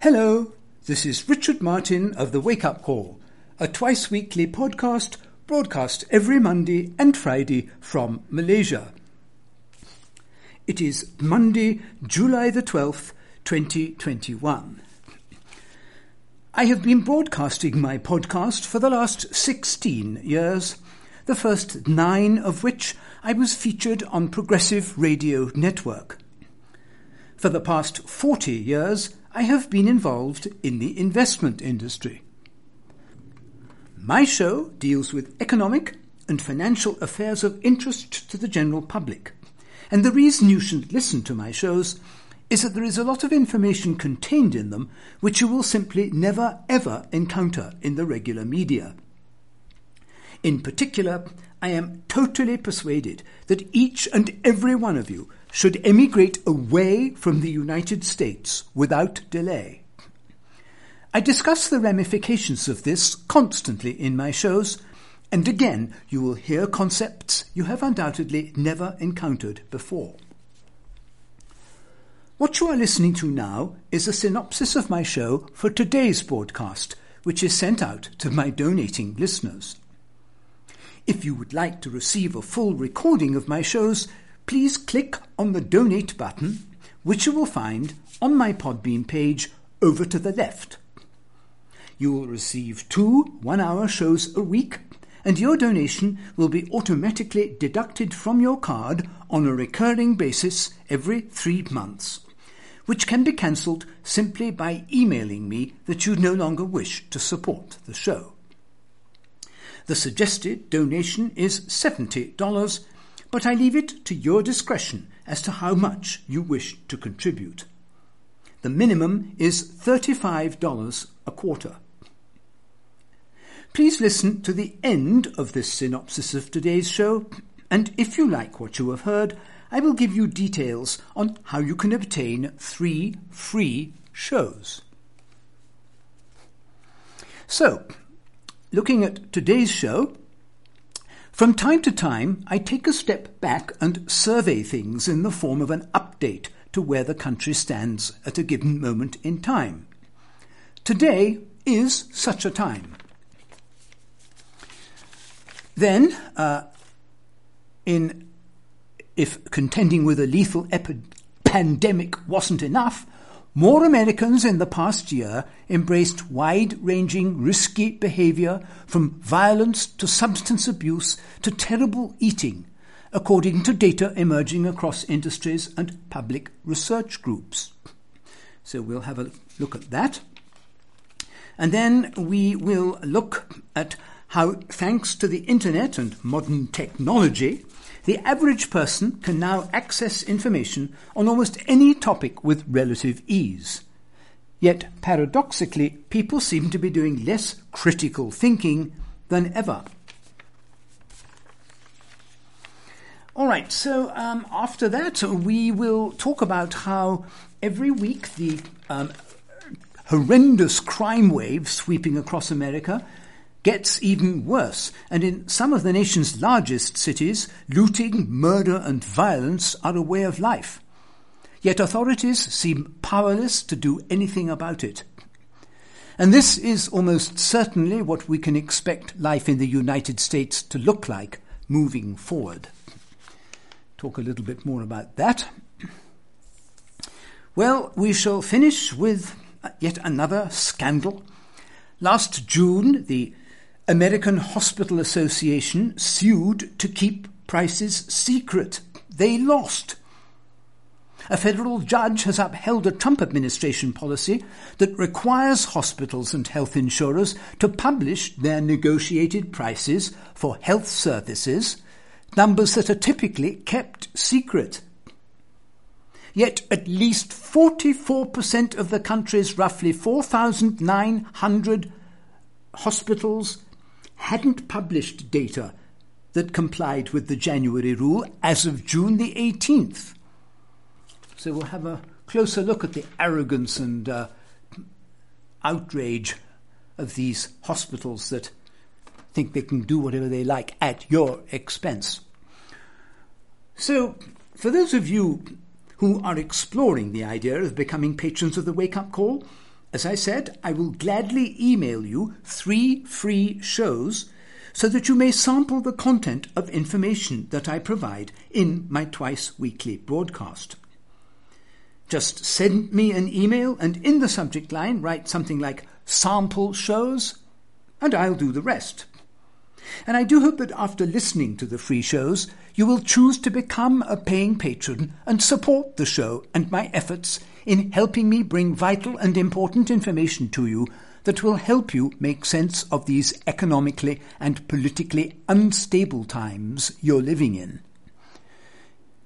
Hello, this is Richard Martin of The Wake Up Call, a twice weekly podcast broadcast every Monday and Friday from Malaysia. It is Monday, July the 12th, 2021. I have been broadcasting my podcast for the last 16 years, the first nine of which I was featured on Progressive Radio Network. For the past 40 years, I have been involved in the investment industry. My show deals with economic and financial affairs of interest to the general public. And the reason you should listen to my shows is that there is a lot of information contained in them which you will simply never ever encounter in the regular media. In particular, I am totally persuaded that each and every one of you should emigrate away from the United States without delay. I discuss the ramifications of this constantly in my shows, and again you will hear concepts you have undoubtedly never encountered before. What you are listening to now is a synopsis of my show for today's broadcast, which is sent out to my donating listeners. If you would like to receive a full recording of my shows, please click on the donate button, which you will find on my Podbean page over to the left. You will receive two one hour shows a week, and your donation will be automatically deducted from your card on a recurring basis every three months which can be cancelled simply by emailing me that you no longer wish to support the show. The suggested donation is $70, but I leave it to your discretion as to how much you wish to contribute. The minimum is $35 a quarter. Please listen to the end of this synopsis of today's show, and if you like what you have heard, I will give you details on how you can obtain three free shows. So, looking at today's show, from time to time I take a step back and survey things in the form of an update to where the country stands at a given moment in time. Today is such a time. Then, uh, in if contending with a lethal epi- pandemic wasn't enough, more Americans in the past year embraced wide ranging risky behavior from violence to substance abuse to terrible eating, according to data emerging across industries and public research groups. So we'll have a look at that. And then we will look at how, thanks to the internet and modern technology, the average person can now access information on almost any topic with relative ease. Yet, paradoxically, people seem to be doing less critical thinking than ever. All right, so um, after that, we will talk about how every week the um, horrendous crime wave sweeping across America gets even worse, and in some of the nation's largest cities, looting, murder, and violence are a way of life. Yet authorities seem powerless to do anything about it. And this is almost certainly what we can expect life in the United States to look like moving forward. Talk a little bit more about that. Well, we shall finish with yet another scandal. Last June, the American Hospital Association sued to keep prices secret. They lost. A federal judge has upheld a Trump administration policy that requires hospitals and health insurers to publish their negotiated prices for health services, numbers that are typically kept secret. Yet at least 44% of the country's roughly 4,900 hospitals hadn't published data that complied with the January rule as of June the 18th. So we'll have a closer look at the arrogance and uh, outrage of these hospitals that think they can do whatever they like at your expense. So, for those of you who are exploring the idea of becoming patrons of the Wake Up Call, as I said, I will gladly email you three free shows so that you may sample the content of information that I provide in my twice weekly broadcast. Just send me an email and in the subject line write something like sample shows and I'll do the rest. And I do hope that after listening to the free shows, you will choose to become a paying patron and support the show and my efforts in helping me bring vital and important information to you that will help you make sense of these economically and politically unstable times you're living in.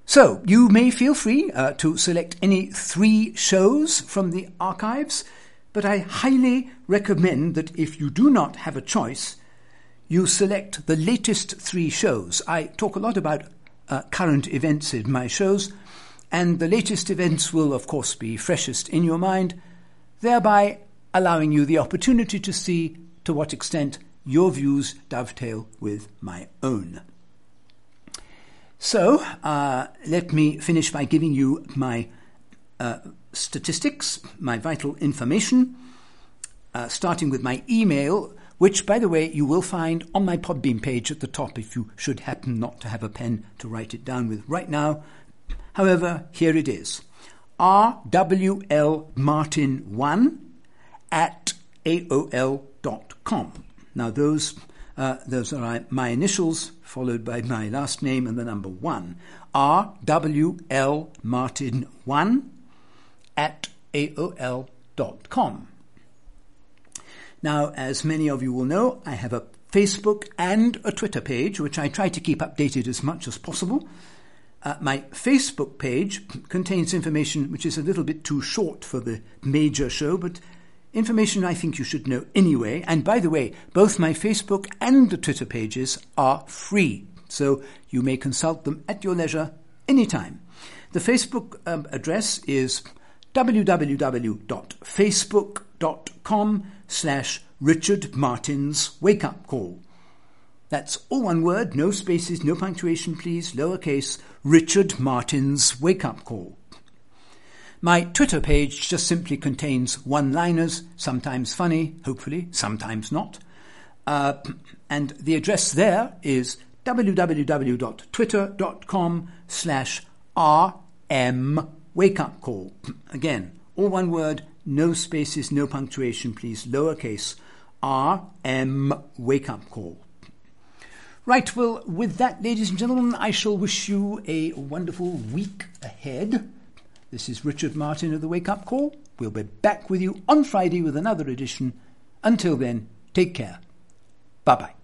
So, you may feel free uh, to select any three shows from the archives, but I highly recommend that if you do not have a choice, you select the latest three shows. I talk a lot about uh, current events in my shows, and the latest events will, of course, be freshest in your mind, thereby allowing you the opportunity to see to what extent your views dovetail with my own. So, uh, let me finish by giving you my uh, statistics, my vital information, uh, starting with my email, which, by the way, you will find on my Podbean page at the top if you should happen not to have a pen to write it down with right now. However, here it is rwlmartin1 at aol.com. Now, those, uh, those are my initials followed by my last name and the number 1. rwlmartin1 at aol.com. Now, as many of you will know, I have a Facebook and a Twitter page, which I try to keep updated as much as possible. Uh, my Facebook page contains information which is a little bit too short for the major show, but information I think you should know anyway. And by the way, both my Facebook and the Twitter pages are free, so you may consult them at your leisure anytime. The Facebook um, address is www.facebook.com slash Richard Martin's Wake Up Call. That's all one word, no spaces, no punctuation, please, lowercase, Richard Martin's Wake Up Call. My Twitter page just simply contains one liners, sometimes funny, hopefully, sometimes not. Uh, and the address there is www.twitter.com slash rm wake up call. Again, all one word, no spaces, no punctuation, please, lowercase rm wake up call. Right, well, with that, ladies and gentlemen, I shall wish you a wonderful week ahead. This is Richard Martin of the Wake Up Call. We'll be back with you on Friday with another edition. Until then, take care. Bye bye.